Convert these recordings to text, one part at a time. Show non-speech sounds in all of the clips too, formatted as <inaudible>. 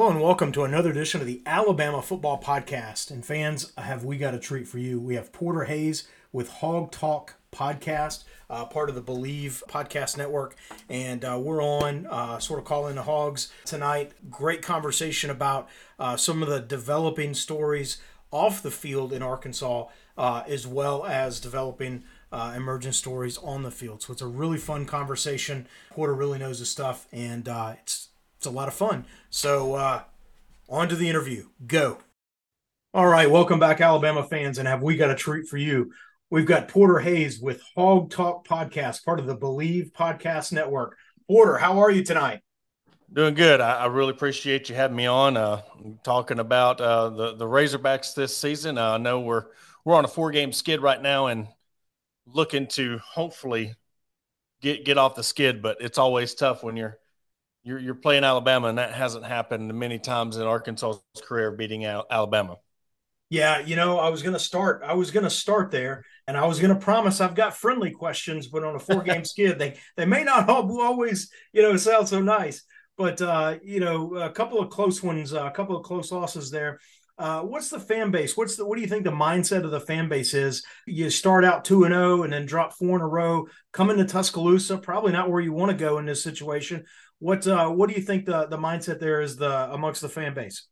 Hello and welcome to another edition of the Alabama Football Podcast. And fans, have we got a treat for you? We have Porter Hayes with Hawg Talk Podcast, uh, part of the Believe Podcast Network, and uh, we're on uh, sort of calling the Hogs tonight. Great conversation about uh, some of the developing stories off the field in Arkansas, uh, as well as developing uh, emergent stories on the field. So it's a really fun conversation. Porter really knows his stuff, and uh, it's it's a lot of fun. So uh, on to the interview. Go. All right, welcome back, Alabama fans, and have we got a treat for you? We've got Porter Hayes with Hawg Talk Podcast, part of the Believe Podcast Network. Porter, how are you tonight? Doing good. I, I really appreciate you having me on. Uh, talking about uh, the the Razorbacks this season. Uh, I know we're we're on a four game skid right now and looking to hopefully get get off the skid. But it's always tough when you're you're you're playing Alabama, and that hasn't happened many times in Arkansas's career beating Al- Alabama. Yeah, you know, I was going to start. I was going to start there, and I was going to promise I've got friendly questions, but on a four game <laughs> skid, they they may not all, always, you know, sound so nice. But uh, you know, a couple of close ones, uh, a couple of close losses there. Uh, what's the fan base? What's the what do you think the mindset of the fan base is? You start out two and zero, and then drop four in a row. Come into Tuscaloosa, probably not where you want to go in this situation. What uh, what do you think the the mindset there is the amongst the fan base?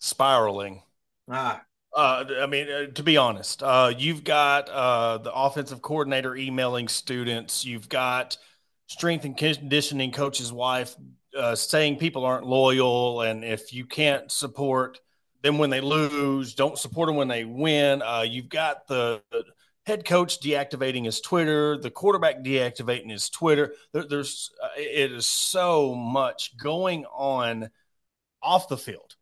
Spiraling. Ah, Uh, I mean, uh, to be honest, uh, you've got uh, the offensive coordinator emailing students. You've got strength and conditioning coach's wife uh, saying people aren't loyal, and if you can't support them when they lose, don't support them when they win. Uh, you've got the, the head coach deactivating his Twitter, the quarterback deactivating his Twitter. There, there's uh, it is so much going on off the field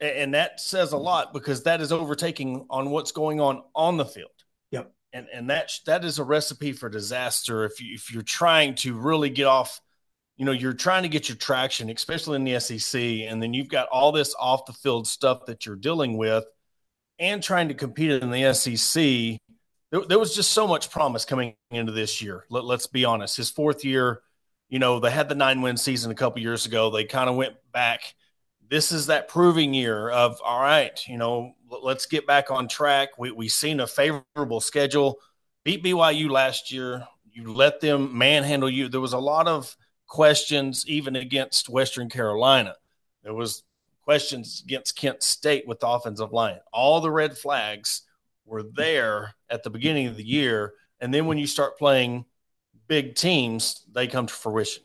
and that says a lot because that is overtaking on what's going on on the field. Yep. And and that that is a recipe for disaster if you if you're trying to really get off, you know, you're trying to get your traction, especially in the SEC, and then you've got all this off the field stuff that you're dealing with, and trying to compete in the SEC. There, there was just so much promise coming into this year. Let, let's be honest. His fourth year, you know, they had the nine win season a couple years ago. They kind of went back this is that proving year of all right, you know, let's get back on track. We we seen a favorable schedule. Beat BYU last year. You let them manhandle you. There was a lot of questions even against Western Carolina. There was questions against Kent State with the offensive line. All the red flags were there at the beginning of the year, and then when you start playing big teams, they come to fruition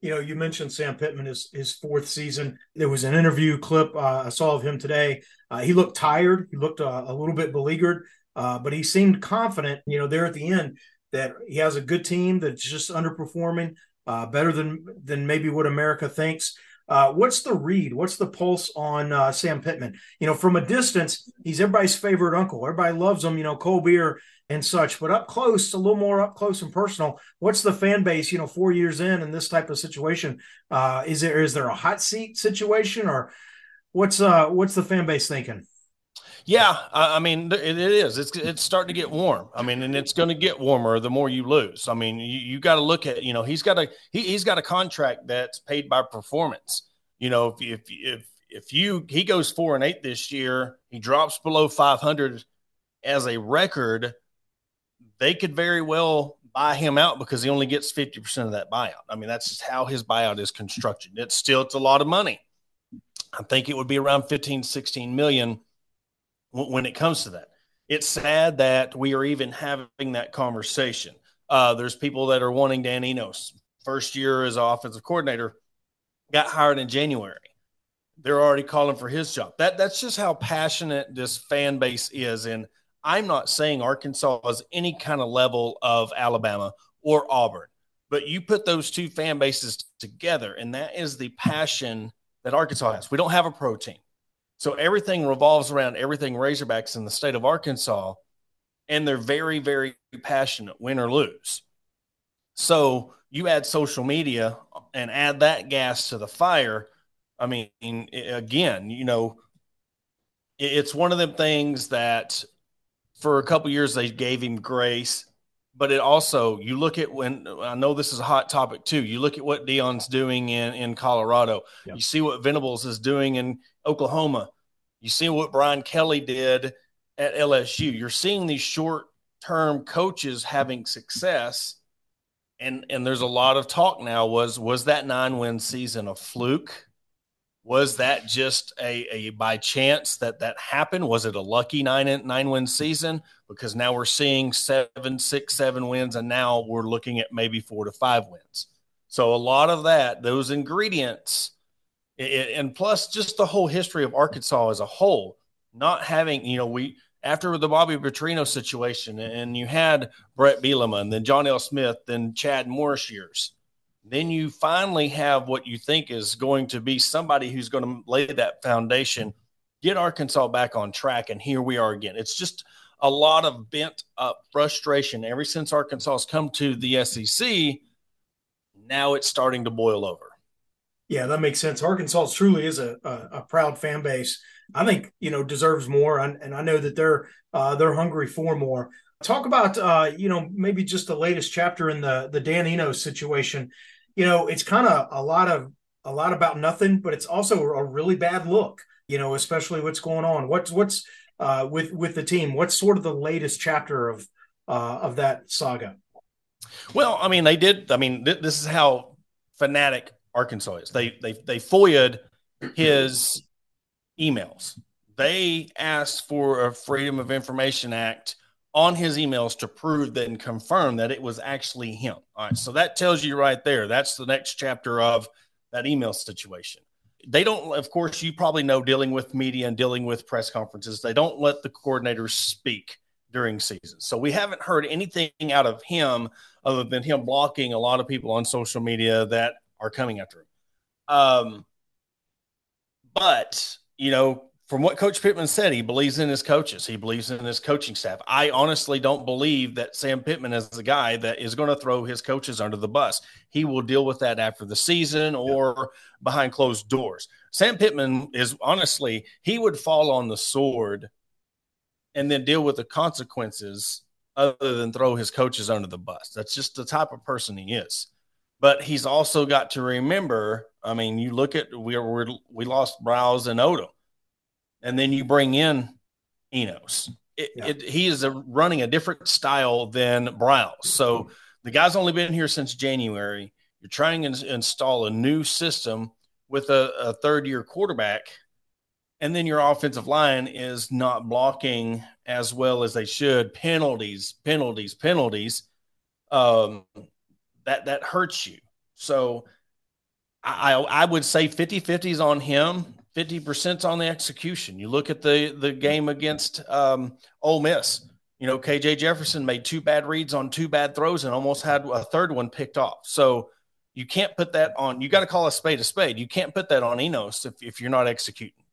you know, you mentioned Sam Pittman his his fourth season. There was an interview clip uh, I saw of him today. Uh, he looked tired. He looked uh, a little bit beleaguered, uh, but he seemed confident. You know, there at the end that he has a good team that's just underperforming, uh, better than than maybe what America thinks. Uh, what's the read? What's the pulse on Sam Pittman? You know, from a distance, he's everybody's favorite uncle. Everybody loves him. You know, Cole Beer and such. But up close, a little more up close and personal. What's the fan base? You know, four years in in this type of situation, uh, is there is there a hot seat situation or what's uh what's the fan base thinking? Yeah, I mean it, is. It's it's starting to get warm. I mean, and it's going to get warmer the more you lose. I mean, you, you got to look at you know he's got a he, he's got a contract that's paid by performance. You know, if if if if you he goes four and eight this year, he drops below five hundred as a record they could very well buy him out because he only gets 50% of that buyout. I mean, that's just how his buyout is constructed. It's still, it's a lot of money. I think it would be around 15, 16 million when it comes to that. It's sad that we are even having that conversation. Uh, there's people that are wanting Dan Enos. First year as offensive coordinator, got hired in January. They're already calling for his job. That that's just how passionate this fan base is. And I'm not saying Arkansas is any kind of level of Alabama or Auburn, but you put those two fan bases together, and that is the passion that Arkansas has. We don't have a pro team. So everything revolves around everything Razorbacks in the state of Arkansas. and they're very, very passionate, win or lose. So you add social media and add that gas to the fire. I mean, again, you know, it's one of them things that for a couple years they gave him grace, but it also you look at when I know this is a hot topic too. You look at what Deion's doing in in Colorado. Yep. You see what Venables is doing in Oklahoma. You see what Brian Kelly did at LSU. You're seeing these short term coaches having success and and there's a lot of talk now. Was was that nine win season a fluke? Was that just a, a by chance that that happened? Was it a lucky nine nine win season? Because now we're seeing seven six seven wins and now we're looking at maybe four to five wins. So a lot of that those ingredients and plus just the whole history of arkansas as a whole not having you know we after the Bobby Petrino situation, and you had Bret Bielema, and then John L. Smith, then Chad Morris years, then you finally have what you think is going to be somebody who's going to lay that foundation, get Arkansas back on track, and here we are again. It's just a lot of bent up frustration ever since Arkansas has come to the SEC. Now it's starting to boil over. Yeah, that makes sense. Arkansas truly is a, a, a proud fan base I think you know deserves more, and, and I know that they're uh, they're hungry for more. Talk about uh, you know maybe just the latest chapter in the the Dan Enos situation. You know, it's kind of a lot of a lot about nothing, but it's also a really bad look. You know, especially what's going on. What's what's uh, with with the team? What's sort of the latest chapter of uh, of that saga? Well, I mean, they did. I mean, th- this is how fanatic Arkansas is. They they they foiled his emails. They asked for a Freedom of Information Act on his emails to prove that and confirm that it was actually him. All right. So that tells you right there. That's the next chapter of that email situation. They don't, of course, you probably know dealing with media and dealing with press conferences, they don't let the coordinators speak during season. So we haven't heard anything out of him other than him blocking a lot of people on social media that are coming after him. Um, but you know, from what Coach Pittman said, he believes in his coaches. He believes in his coaching staff. I honestly don't believe that Sam Pittman is the guy that is going to throw his coaches under the bus. He will deal with that after the season or behind closed doors. Sam Pittman is honestly, he would fall on the sword and then deal with the consequences other than throw his coaches under the bus. That's just the type of person he is. But he's also got to remember. I mean, you look at we we we lost Briles and Odom, and then you bring in Enos. It, yeah. it, he is a, running a different style than Briles. So the guy's only been here since January. You're trying to install a new system with a, a third year quarterback, and then your offensive line is not blocking as well as they should. Penalties, penalties, penalties. Um, that that hurts you. So I I would say 50-50 is on him, 50% on the execution. You look at the the game against um Ole Miss. You know, KJ Jefferson made two bad reads on two bad throws and almost had a third one picked off. So you can't put that on. You got to call a spade a spade. You can't put that on Enos if, if you're not executing.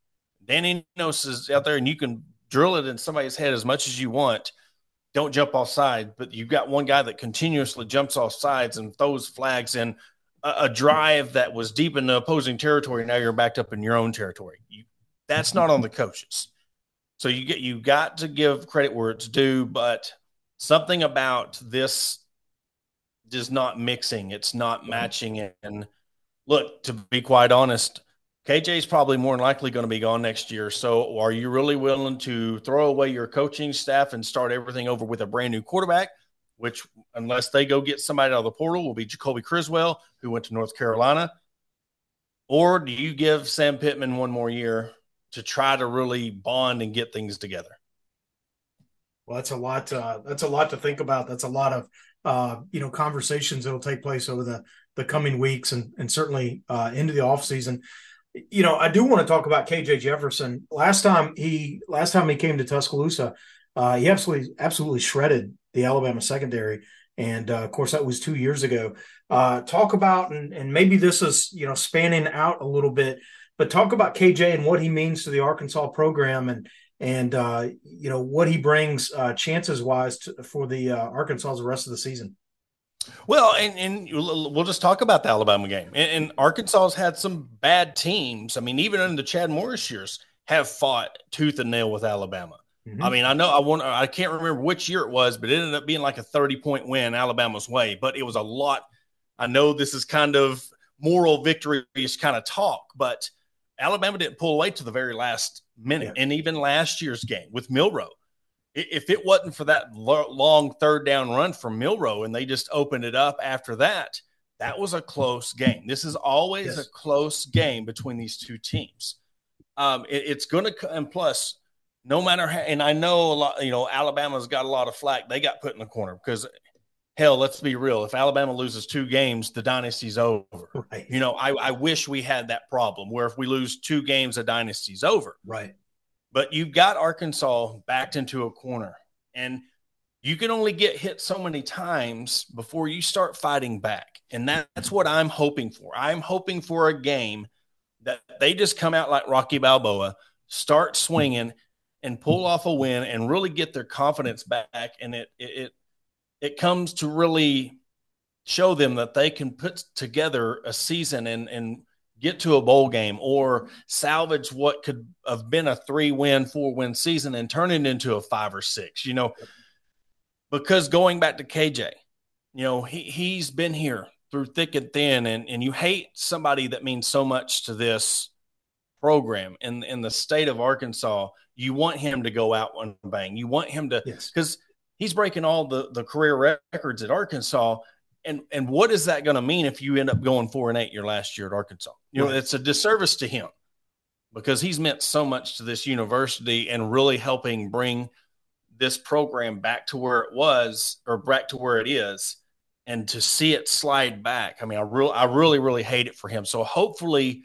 Dan Enos is out there and you can drill it in somebody's head as much as you want don't jump off side, but you've got one guy that continuously jumps off sides and throws flags in a, a drive that was deep in the opposing territory. Now you're backed up in your own territory. You, that's not on the coaches. So you get you got to give credit where it's due, but something about this is not mixing. It's not mm-hmm. matching. And look, to be quite honest, KJ is probably more than likely going to be gone next year. So, are you really willing to throw away your coaching staff and start everything over with a brand new quarterback? Which, unless they go get somebody out of the portal, will be Jacoby Criswell, who went to North Carolina. Or do you give Sam Pittman one more year to try to really bond and get things together? Well, that's a lot. Uh, that's a lot to think about. That's a lot of uh, you know conversations that will take place over the the coming weeks and and certainly uh, into the off season you know, I do want to talk about KJ Jefferson. Last time he last time he came to Tuscaloosa, uh, he absolutely absolutely shredded the Alabama secondary, and uh, of course that was two years ago. Uh, talk about and, and maybe this is you know spanning out a little bit, but talk about KJ and what he means to the Arkansas program, and and uh, you know what he brings uh, chances wise to, for the uh, Arkansas the rest of the season. Well, and, and we'll just talk about the Alabama game. And, and Arkansas's had some bad teams. I mean, even in the Chad Morris years, have fought tooth and nail with Alabama. Mm-hmm. I mean, I know I want I can't remember which year it was, but it ended up being like a 30 point win Alabama's way. But it was a lot. I know this is kind of moral victory is kind of talk, but Alabama didn't pull away to the very last minute. Yeah. And even last year's game with Milroe, if it wasn't for that long third down run from Milroe and they just opened it up after that, that was a close game. This is always yes. a close game between these two teams. Um, it, it's going to, and plus, no matter how, and I know a lot, you know, Alabama's got a lot of flack. They got put in the corner because, hell, let's be real. If Alabama loses two games, the dynasty's over. Right. You know, I, I wish we had that problem where if we lose two games, the dynasty's over. Right. But you've got Arkansas backed into a corner, and you can only get hit so many times before you start fighting back. And that's what I'm hoping for. I'm hoping for a game that they just come out like Rocky Balboa, start swinging and pull off a win and really get their confidence back. And it, it, it comes to really show them that they can put together a season and, and get to a bowl game or salvage what could have been a three win, four win season and turn it into a five or six, you know, because going back to KJ, you know, he, he's been here through thick and thin and, and you hate somebody that means so much to this program in, in the state of Arkansas. You want him to go out and bang. You want him to, because yes. he's breaking all the, the career records at Arkansas and and what is that going to mean if you end up going four and eight your last year at Arkansas? You know, it's a disservice to him because he's meant so much to this university and really helping bring this program back to where it was or back to where it is and to see it slide back. I mean, I really I really really hate it for him. So hopefully,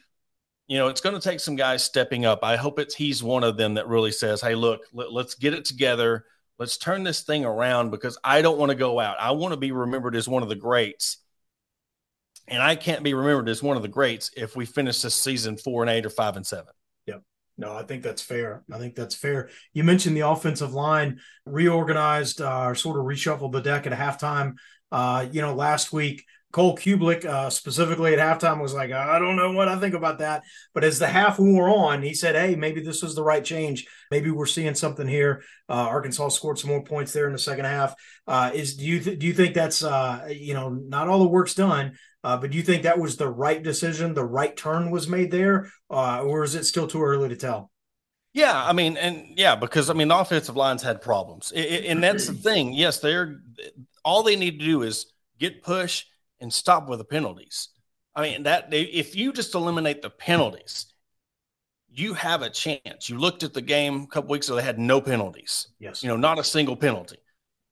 you know, it's going to take some guys stepping up. I hope it's he's one of them that really says, "Hey, look, let, let's get it together." Let's turn this thing around because I don't want to go out. I want to be remembered as one of the greats. And I can't be remembered as one of the greats if we finish this season four and eight or five and seven. Yep. No, I think that's fair. I think that's fair. You mentioned the offensive line reorganized uh, or sort of reshuffled the deck at halftime. Uh, you know, last week Cole Cubelic uh, specifically at halftime, was like, I don't know what I think about that. But as the half wore on, he said, Hey, maybe this was the right change. Maybe we're seeing something here. Uh, Arkansas scored some more points there in the second half. Uh, is do you th- do you think that's uh, you know not all the work's done, uh, but do you think that was the right decision? The right turn was made there, uh, or is it still too early to tell? Yeah, I mean, and yeah, because I mean, the offensive lines had problems, it, it, and that's the thing. Yes, they're all they need to do is get push and stop with the penalties. I mean, that if you just eliminate the penalties, you have a chance. You looked at the game a couple weeks ago; they had no penalties. Yes, you know, not a single penalty.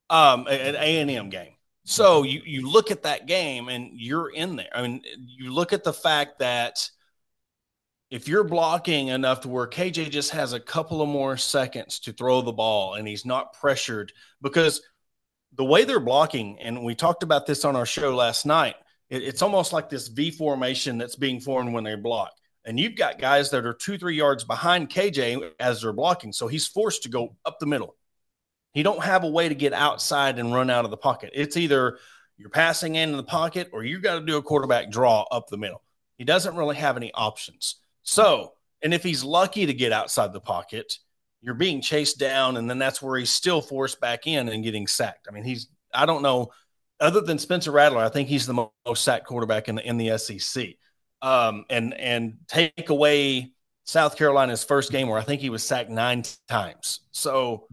Um, an A and M game. So you you look at that game and you're in there. I mean, you look at the fact that if you're blocking enough to where KJ just has a couple of more seconds to throw the ball and he's not pressured because the way they're blocking, and we talked about this on our show last night, it, it's almost like this V formation that's being formed when they block. And you've got guys that are two, three yards behind KJ as they're blocking. So he's forced to go up the middle. He don't have a way to get outside and run out of the pocket. It's either you're passing in the pocket or you've got to do a quarterback draw up the middle. He doesn't really have any options. So, and if he's lucky to get outside the pocket, you're being chased down, and then that's where he's still forced back in and getting sacked. I mean, he's I don't know, other than Spencer Rattler, I think he's the most sacked quarterback in the in the SEC. Um, and and take away South Carolina's first game where I think he was sacked nine times. So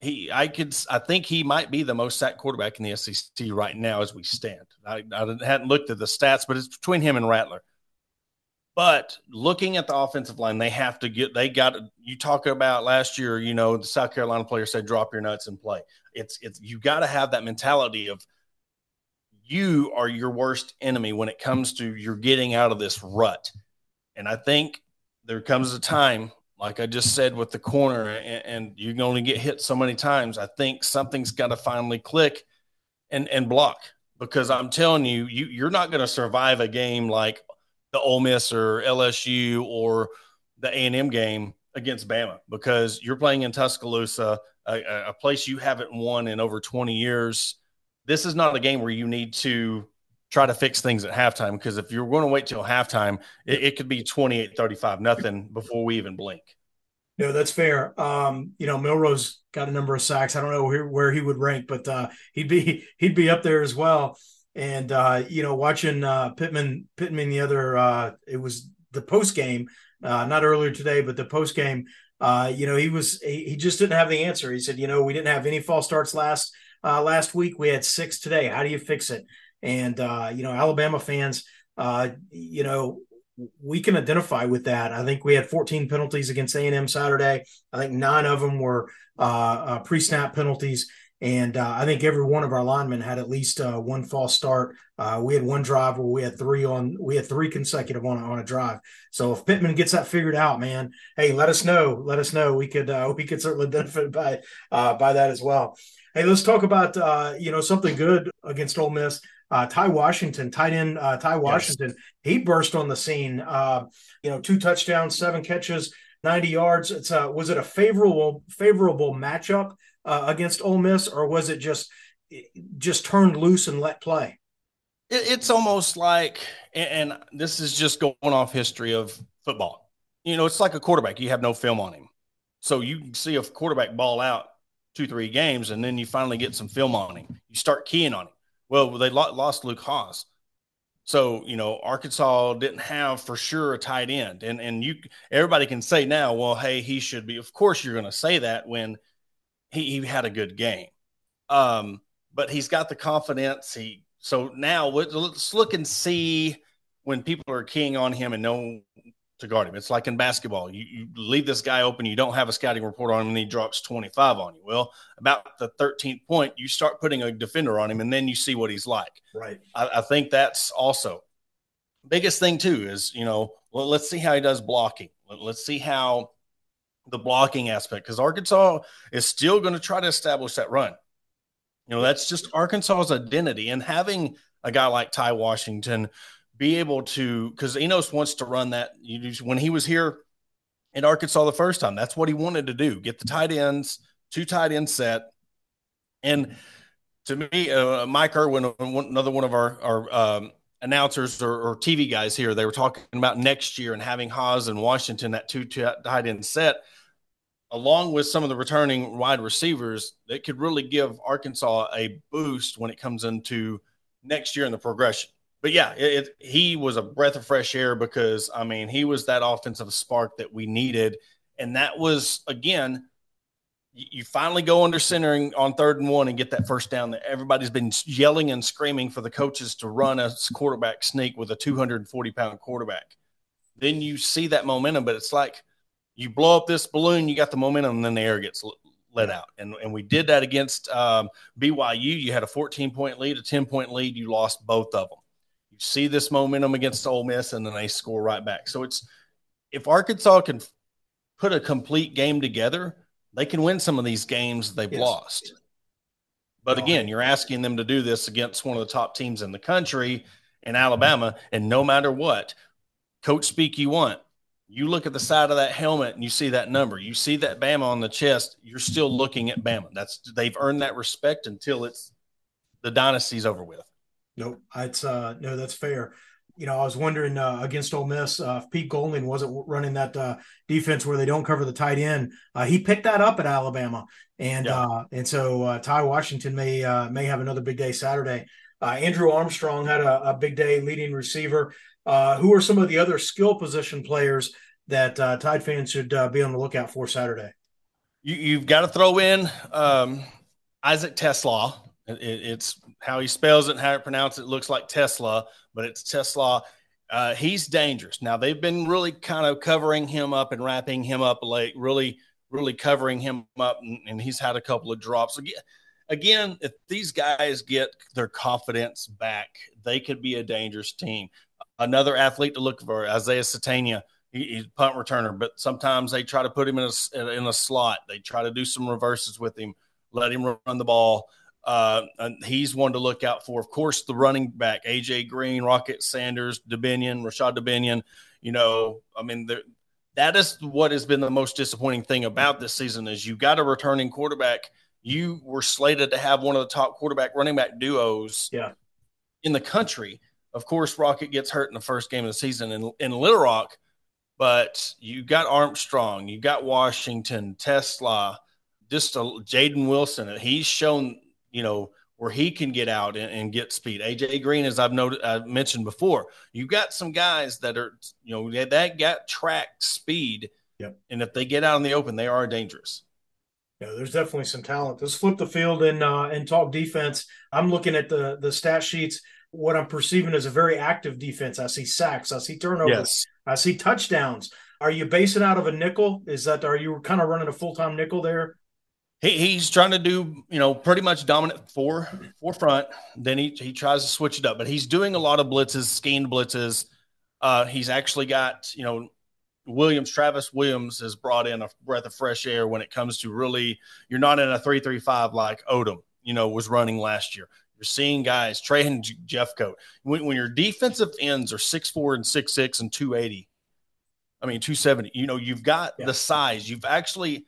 he I could I think he might be the most sacked quarterback in the SEC right now as we stand. I, I hadn't looked at the stats, but it's between him and Rattler. But looking at the offensive line, they have to get. They got. You talk about last year. You know, the South Carolina player said, "Drop your nuts and play." It's it's you got to have that mentality of you are your worst enemy when it comes to you're getting out of this rut. And I think there comes a time, like I just said with the corner, and, and you can only get hit so many times. I think something's got to finally click and and block because I'm telling you, you you're not going to survive a game like the Ole Miss or LSU or the A and M game against Bama because you're playing in Tuscaloosa, a, a, place you haven't won in over 20 years. This is not a game where you need to try to fix things at halftime because if you're going to wait till halftime, it, it could be 28 35, nothing before we even blink. No, that's fair. Um, you know, Milroe's got a number of sacks. I don't know where, where he would rank, but uh, he'd be he'd be up there as well. And uh, you know, watching uh, Pittman Pittman the other uh, it was the post game, uh, not earlier today, but the post game. Uh, you know, he was he, he, just didn't have the answer. He said, you know, we didn't have any false starts last uh, last week. We had six today. How do you fix it? And you know, Alabama fans, you know, we can identify with that. I think we had 14 penalties against A&M Saturday. I think nine of them were uh, uh, pre-snap penalties. And uh, I think every one of our linemen had at least uh, one false start. Uh, we had one drive where we had three on, we had three consecutive on, on a drive. So if Pittman gets that figured out, man, hey, let us know. Let us know. We could uh, we could certainly <laughs> benefit by by that as well. Hey, let's talk about you know something good against Ole Miss uh, Ty Washington, tight end uh, Ty Washington, yes. he burst on the scene. Uh, you know, two touchdowns, seven catches, ninety yards. It's a, was it a favorable favorable matchup uh, against Ole Miss, or was it just just turned loose and let play? It, it's almost like, and, and this is just going off history of football. You know, it's like a quarterback. You have no film on him, so you see a quarterback ball out two, three games, and then you finally get some film on him. You start keying on him well, they lost Luke Hasz. So, you know, Arkansas didn't have for sure a tight end. And and you everybody can say now, well, hey, he should be. Of course you're going to say that when he, he had a good game. Um, but he's got the confidence. He so now let's look and see when people are keying on him and know to guard him. It's like in basketball. You, you leave this guy open, you don't have a scouting report on him, and he drops 25 on you. Well, about the 13th point, you start putting a defender on him, and then you see what he's like. Right. I, I think that's also biggest thing too is you know well, let's see how he does blocking. Let's see how the blocking aspect because Arkansas is still going to try to establish that run. You know that's just Arkansas's identity, and having a guy like Ty Washington be able to because Enos wants to run that. When he was here in Arkansas the first time, that's what he wanted to do: get the tight ends, two tight end set, and to me, uh, Mike Irwin, another one of our our um, announcers or, or, TV guys here, they were talking about next year and having Hasz and Washington that two tight end set, along with some of the returning wide receivers, that could really give Arkansas a boost when it comes into next year in the progression but yeah, it, it, he was a breath of fresh air because I mean he was that offensive spark that we needed, and that was again, you finally go under centering on third and one and get that first down. That everybody's been yelling and screaming for the coaches to run a quarterback sneak with a 240 pound quarterback. Then you see that momentum, but it's like you blow up this balloon, you got the momentum, and then the air gets let out. And, and we did that against um, BYU. You had a 14 point lead, a 10 point lead. You lost both of them. You see this momentum against Ole Miss, and then they score right back. So it's if Arkansas can put a complete game together, they can win some of these games they've yes. lost. But again, you're asking them to do this against one of the top teams in the country in Alabama, and no matter what, coach speak you want. You look at the side of that helmet and you see that number. You see that Bama on the chest. You're still looking at Bama. That's they've earned that respect until it's the dynasty's over with. Nope, it's uh no, that's fair. You know, I was wondering uh, against Ole Miss uh, if Pete Golding wasn't running that uh, defense where they don't cover the tight end. Uh, he picked that up at Alabama, and yeah. Uh, and so uh, Ty Washington may may have another big day Saturday. Andrew Armstrong had a, a, big day leading receiver. Who are some of the other skill position players that Tide fans should be on the lookout for Saturday? You, have got to throw in um, Isaac TeSlaa. It, it's how he spells it how it pronounces it looks like Tesla, but it's Tesla. Uh, he's dangerous. Now they've been really kind of covering him up and wrapping him up late, really, really covering him up, and, and he's had a couple of drops. Again, again, if these guys get their confidence back, they could be a dangerous team. Another athlete to look for, Isaiah Sategna. He, he's a punt returner, but sometimes they try to put him in a in a slot. They try to do some reverses with him, let him run the ball. Uh, he's one to look out for. Of course, the running back, AJ Green, Rocket Sanders, Dubinion, Rashod Dubinion. You know, I mean, that is what has been the most disappointing thing about this season is you got a returning quarterback. You were slated to have one of the top quarterback running back duos yeah. in the country. Of course, Rocket gets hurt in the first game of the season in, in Little Rock, but you got Armstrong, you got Washington, TeSlaa, just a, Jaedon Wilson. He's shown, you know, where he can get out and, and, get speed. AJ Green, as I've noted, I've mentioned before, you've got some guys that are, you know, that got track speed. Yep. And if they get out in the open, they are dangerous. Yeah, there's definitely some talent. Let's flip the field and uh, and talk defense. I'm looking at the the stat sheets. What I'm perceiving as a very active defense. I see sacks. I see turnovers. Yes. I see touchdowns. Are you basing out of a nickel? Is that are you kind of running a full time nickel there? He, he's trying to do, you know, pretty much dominant four four front. Then he he tries to switch it up, but he's doing a lot of blitzes, schemed blitzes. Uh, he's actually got, you know, Williams, Travis Williams has brought in a breath of fresh air when it comes to really, you're not in a three three five like Odom, you know, was running last year. You're seeing guys, Trajan Jeffcoat. When, when your defensive ends are six four and six six and two eighty, I mean two seventy. You know, you've got yeah. the size. You've actually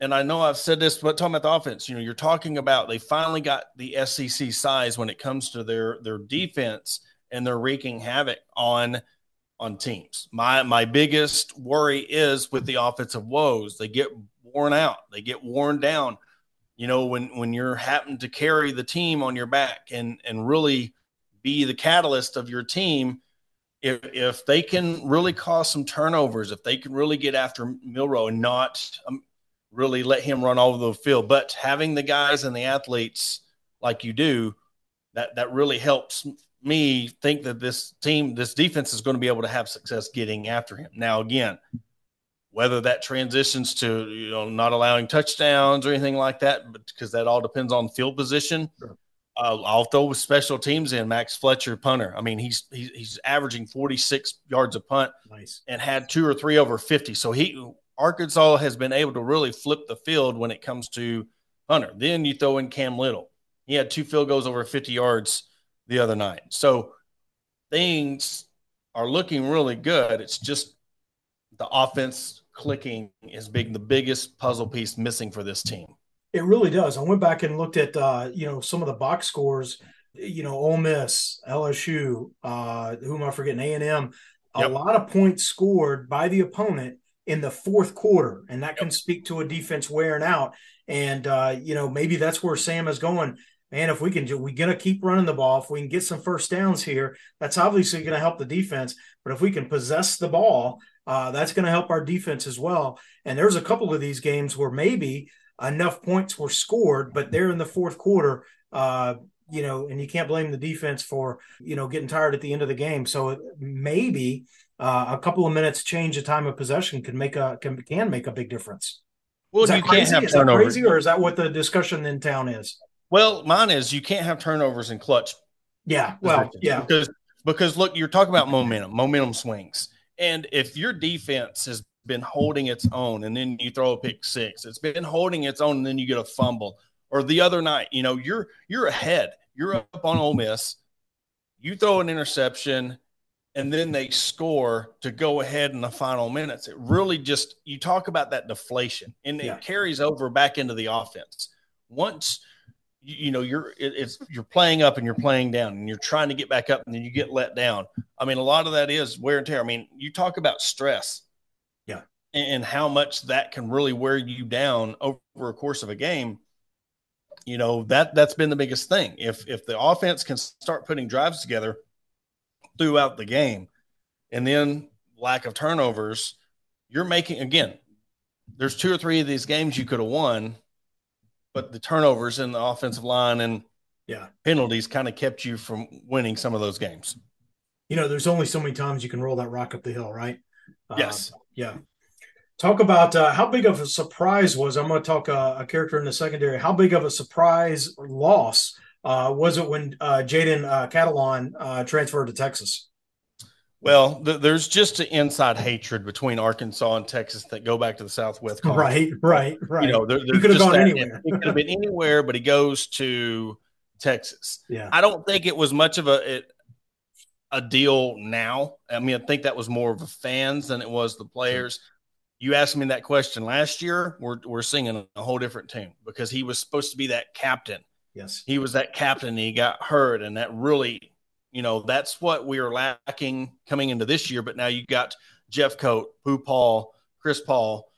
and I know I've said this, but talking about the offense, you know, you're talking about they finally got the SEC size when it comes to their their defense, and they're wreaking havoc on on teams. My my biggest worry is with the offensive woes. They get worn out. They get worn down. You know, when when you're having to carry the team on your back and and really be the catalyst of your team, if if they can really cause some turnovers, if they can really get after Milroe and not um, really let him run all over the field. But having the guys and the athletes like you do, that that really helps me think that this team, this defense is going to be able to have success getting after him. Now, again, whether that transitions to you know not allowing touchdowns or anything like that, but because that all depends on field position. Sure. Uh, I'll throw with special teams in Max Fletcher punter. I mean, he's he's, he's averaging 46 yards a punt, nice, and had two or three over 50. So he Arkansas has been able to really flip the field when it comes to Hunter. Then you throw in Cam Little. He had two field goals over 50 yards the other night. So things are looking really good. It's just the offense clicking is big, the biggest puzzle piece missing for this team. It really does. I went back and looked at uh, you know some of the box scores. You know, Ole Miss, LSU, uh, who am I forgetting? A and M. A yep. lot of points scored by the opponent in the fourth quarter, and that can speak to a defense wearing out. And uh, you know, maybe that's where Sam is going. Man, if we can do, we're gonna keep running the ball. If we can get some first downs here, that's obviously going to help the defense. But if we can possess the ball, uh, that's going to help our defense as well. And there's a couple of these games where maybe enough points were scored, but they're in the fourth quarter. Uh, you know, and you can't blame the defense for you know getting tired at the end of the game. So maybe uh, a couple of minutes change of time of possession can make a can, can make a big difference. Well, is that you crazy? can't have is turnovers. that crazy, or is that what the discussion in town is? Well, mine is you can't have turnovers in clutch. Yeah, well, yeah, because because look, you're talking about momentum, momentum swings, and if your defense has been holding its own, and then you throw a pick six, it's been holding its own, and then you get a fumble, or the other night, you know, you're you're ahead, you're up on Ole Miss, you throw an interception and then they score to go ahead in the final minutes. It really just you talk about that deflation, and yeah. it carries over back into the offense. Once you, you know you're it, it's you're playing up and you're playing down, and you're trying to get back up, and then you get let down. I mean, a lot of that is wear and tear. I mean, you talk about stress, yeah, and, and how much that can really wear you down over a course of a game you know that that's been the biggest thing if if the offense can start putting drives together throughout the game. And then lack of turnovers, you're making again, there's two or three of these games you could have won, but the turnovers in the offensive line and yeah, penalties kind of kept you from winning some of those games. You know, there's only so many times you can roll that rock up the hill, right? Yes. Uh, yeah. Talk about uh, how big of a surprise was. I'm going to talk uh, a character in the secondary. How big of a surprise loss uh, was it when uh, Jalen uh, Catalon uh, transferred to Texas? Well, th- there's just an inside hatred between Arkansas and Texas that go back to the Southwest. Right, right, right. You know, there, he could have gone anywhere. he could have been anywhere, but he goes to Texas. Yeah, I don't think it was much of a. It, a deal now. I mean, I think that was more of the fans than it was the players. You asked me that question last year. We're we're singing a whole different tune because he was supposed to be that captain. Yes, he was that captain. he got hurt, and that really, you know, that's what we are lacking coming into this year. But now you've got Jeffcoat, Pooh Paul, Chris Paul,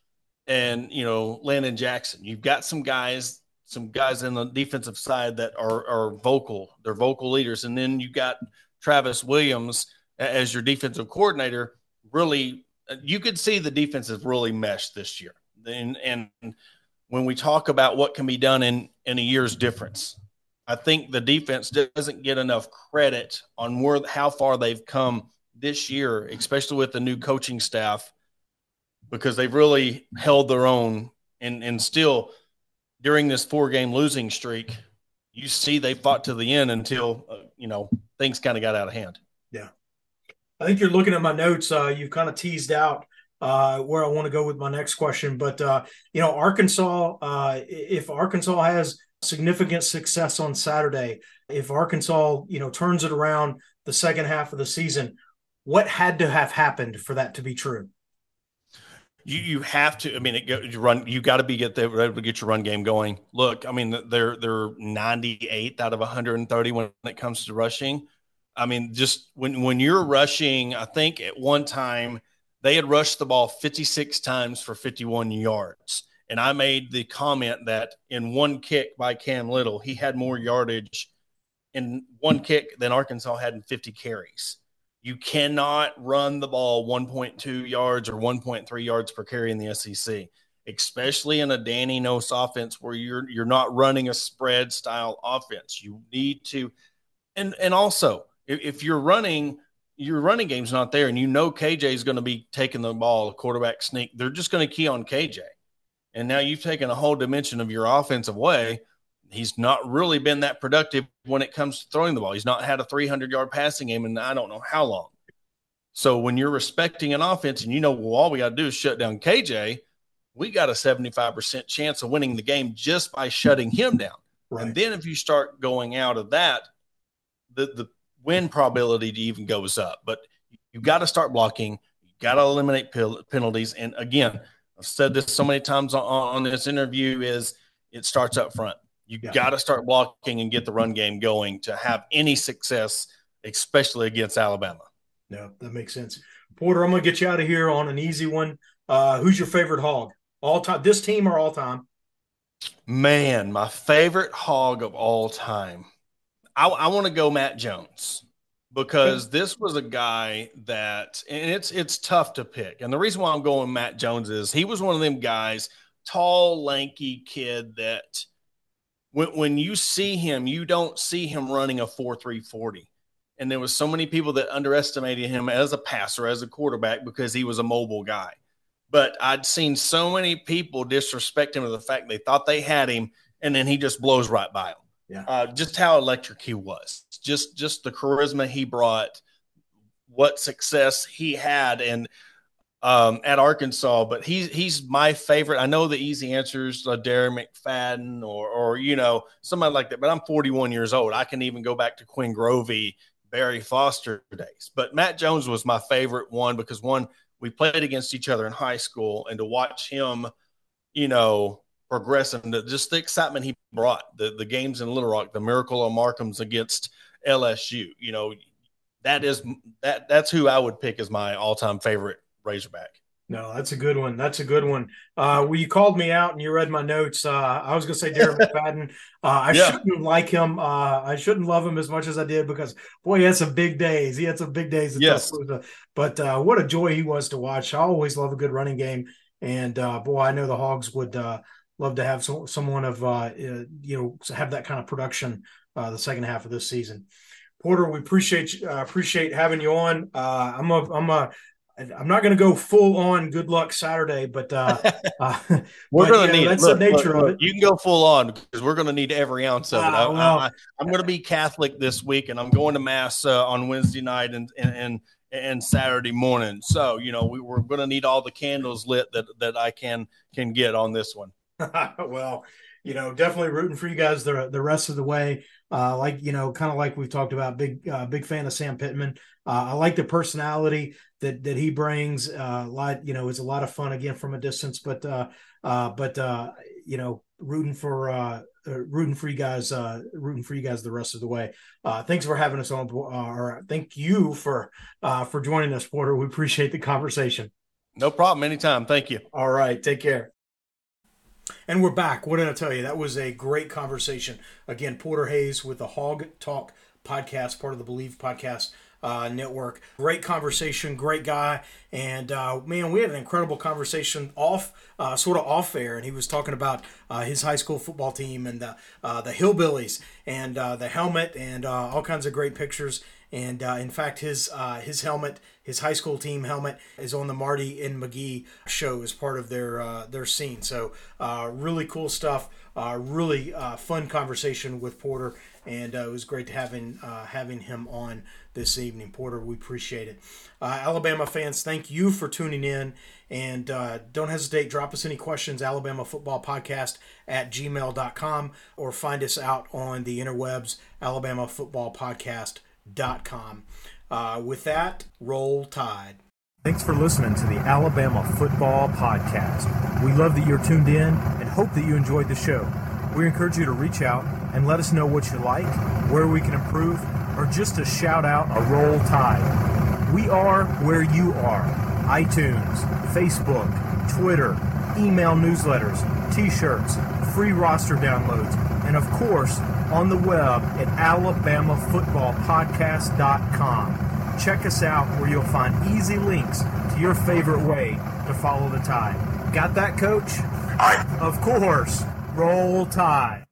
and you know Landon Jackson. You've got some guys, some guys in the defensive side that are are vocal. They're vocal leaders, and then you've got Travis Williams as your defensive coordinator. Really, uh, you could see the defense has really meshed this year. And, and when we talk about what can be done in in a year's difference, I think the defense doesn't get enough credit on where how far they've come this year, especially with the new coaching staff, because they've really held their own and and still during this four game losing streak, you see they fought to the end until uh, you know things kind of got out of hand. Yeah, I think you're looking at my notes. Uh, you've kind of teased out uh, where I want to go with my next question, but uh, you know, Arkansas. Uh, if Arkansas has significant success on Saturday, if Arkansas you know turns it around the second half of the season, what had to have happened for that to be true? You you have to. I mean, it, you run. You got to be get able to get your run game going. Look, I mean, they're they're 98th out of 130 when it comes to rushing. I mean, just when when you're rushing, I think at one time they had rushed the ball 56 times for 51 yards. And I made the comment that in one kick by Cam Little, he had more yardage in one kick than Arkansas had in 50 carries. You cannot run the ball 1.2 yards or 1.3 yards per carry in the SEC, especially in a Danny Enos offense where you're you're not running a spread style offense. You need to, and and also if, if you're running your running game's not there, and you know KJ is going to be taking the ball, a quarterback sneak. They're just going to key on KJ, and now you've taken a whole dimension of your offensive way he's not really been that productive when it comes to throwing the ball. He's not had a 300 yard passing game in I don't know how long. So when you're respecting an offense and you know, well, all we got to do is shut down KJ, we got a 75% chance of winning the game just by shutting him down. Right. And then if you start going out of that, the, the win probability to even goes up. But you got to start blocking. You got to eliminate penalties. And again, I've said this so many times on, on this interview is it starts up front. You yeah. got to start blocking and get the run game going to have any success, especially against Alabama. No, that makes sense. Porter, I'm going to get you out of here on an easy one. Uh, who's your favorite hog? All time, this team or all time? Man, my favorite hog of all time. I, I want to go Matt Jones because this was a guy that, and it's it's tough to pick. And the reason why I'm going Matt Jones is he was one of them guys, tall, lanky kid that when, when you see him, you don't see him running a 4 3 40. And there was so many people that underestimated him as a passer, as a quarterback, because he was a mobile guy. But I'd seen so many people disrespect him to the fact they thought they had him, and then he just blows right by them. Yeah. Uh, just how electric he was, just just the charisma he brought, what success he had, and um, at Arkansas, but he's he's my favorite. I know the easy answers, uh, Darren McFadden or or you know somebody like that. But I'm 41 years old. I can even go back to Quinn Grovey, Barry Foster days. But Matt Jones was my favorite one because one we played against each other in high school, and to watch him, you know, progress and the, just the excitement he brought, the the games in Little Rock, the Miracle on Markham's against LSU, you know, that is that that's who I would pick as my all time favorite Razorback. No, that's a good one. That's a good one. Uh, well, you called me out and you read my notes. Uh, I was going to say Darren <laughs> McFadden. Uh, I yeah. shouldn't like him. Uh, I shouldn't love him as much as I did because, boy, he had some big days. He had some big days. yes. But uh, what a joy he was to watch. I always love a good running game. And, uh, boy, I know the Hogs would love to have some, someone of, you know, have that kind of production the second half of this season. Porter, we appreciate appreciate having you on. I'm a I'm a I'm not going to go full on good luck Saturday, but uh, <laughs> uh we're going to need that's look, the nature look, of it. You can go full on because we're going to need every ounce of it. Uh, well, I, am going to be Catholic this week, and I'm going to mass uh, on Wednesday night and and and Saturday morning. So you know we, we're going to need all the candles lit that that I can can get on this one. <laughs> well, you know, definitely rooting for you guys the the rest of the way. Uh, like you know, kind of like we've talked about, big uh, big fan of Sam Pittman. Uh, I like the personality that that he brings. Uh, a lot, you know, it's a lot of fun again from a distance, but uh, uh, but uh, you know, rooting for uh, uh, rooting for you guys, uh, rooting for you guys the rest of the way. Uh, thanks for having us on, uh, or thank you for uh, for joining us, Porter. We appreciate the conversation. No problem. Anytime. Thank you. All right. Take care. And we're back. What did I tell you? That was a great conversation. Again, Porter Hayes with the Hawg Talk podcast, part of the Bleav podcast uh, network. Great conversation, great guy, and uh, man, we had an incredible conversation off, uh, sort of off air, and he was talking about uh, his high school football team and the uh, the hillbillies and uh, the helmet and all kinds of great pictures. And in fact, his his helmet, his high school team helmet, is on the Marty and McGee show as part of their their scene. So really cool stuff. really fun conversation with Porter and uh, it was great to having uh, having him on this evening, Porter. We appreciate it. Uh, Alabama fans, thank you for tuning in, and uh, don't hesitate. Drop us any questions. Alabama Football Podcast at gmail.com or find us out on the interwebs. Alabama Football Podcast.com. Uh, with that, roll tide. Thanks for listening to the Alabama Football Podcast. We love that you're tuned in and hope that you enjoyed the show. We encourage you to reach out and let us know what you like, where we can improve, or just to shout out a roll tide. We are where you are iTunes, Facebook, Twitter, email newsletters, t shirts, free roster downloads, and of course on the web at alabamafootballpodcast.com. Check us out where you'll find easy links to your favorite way to follow the tide. Got that, coach? Aye. Of course. Roll Tide.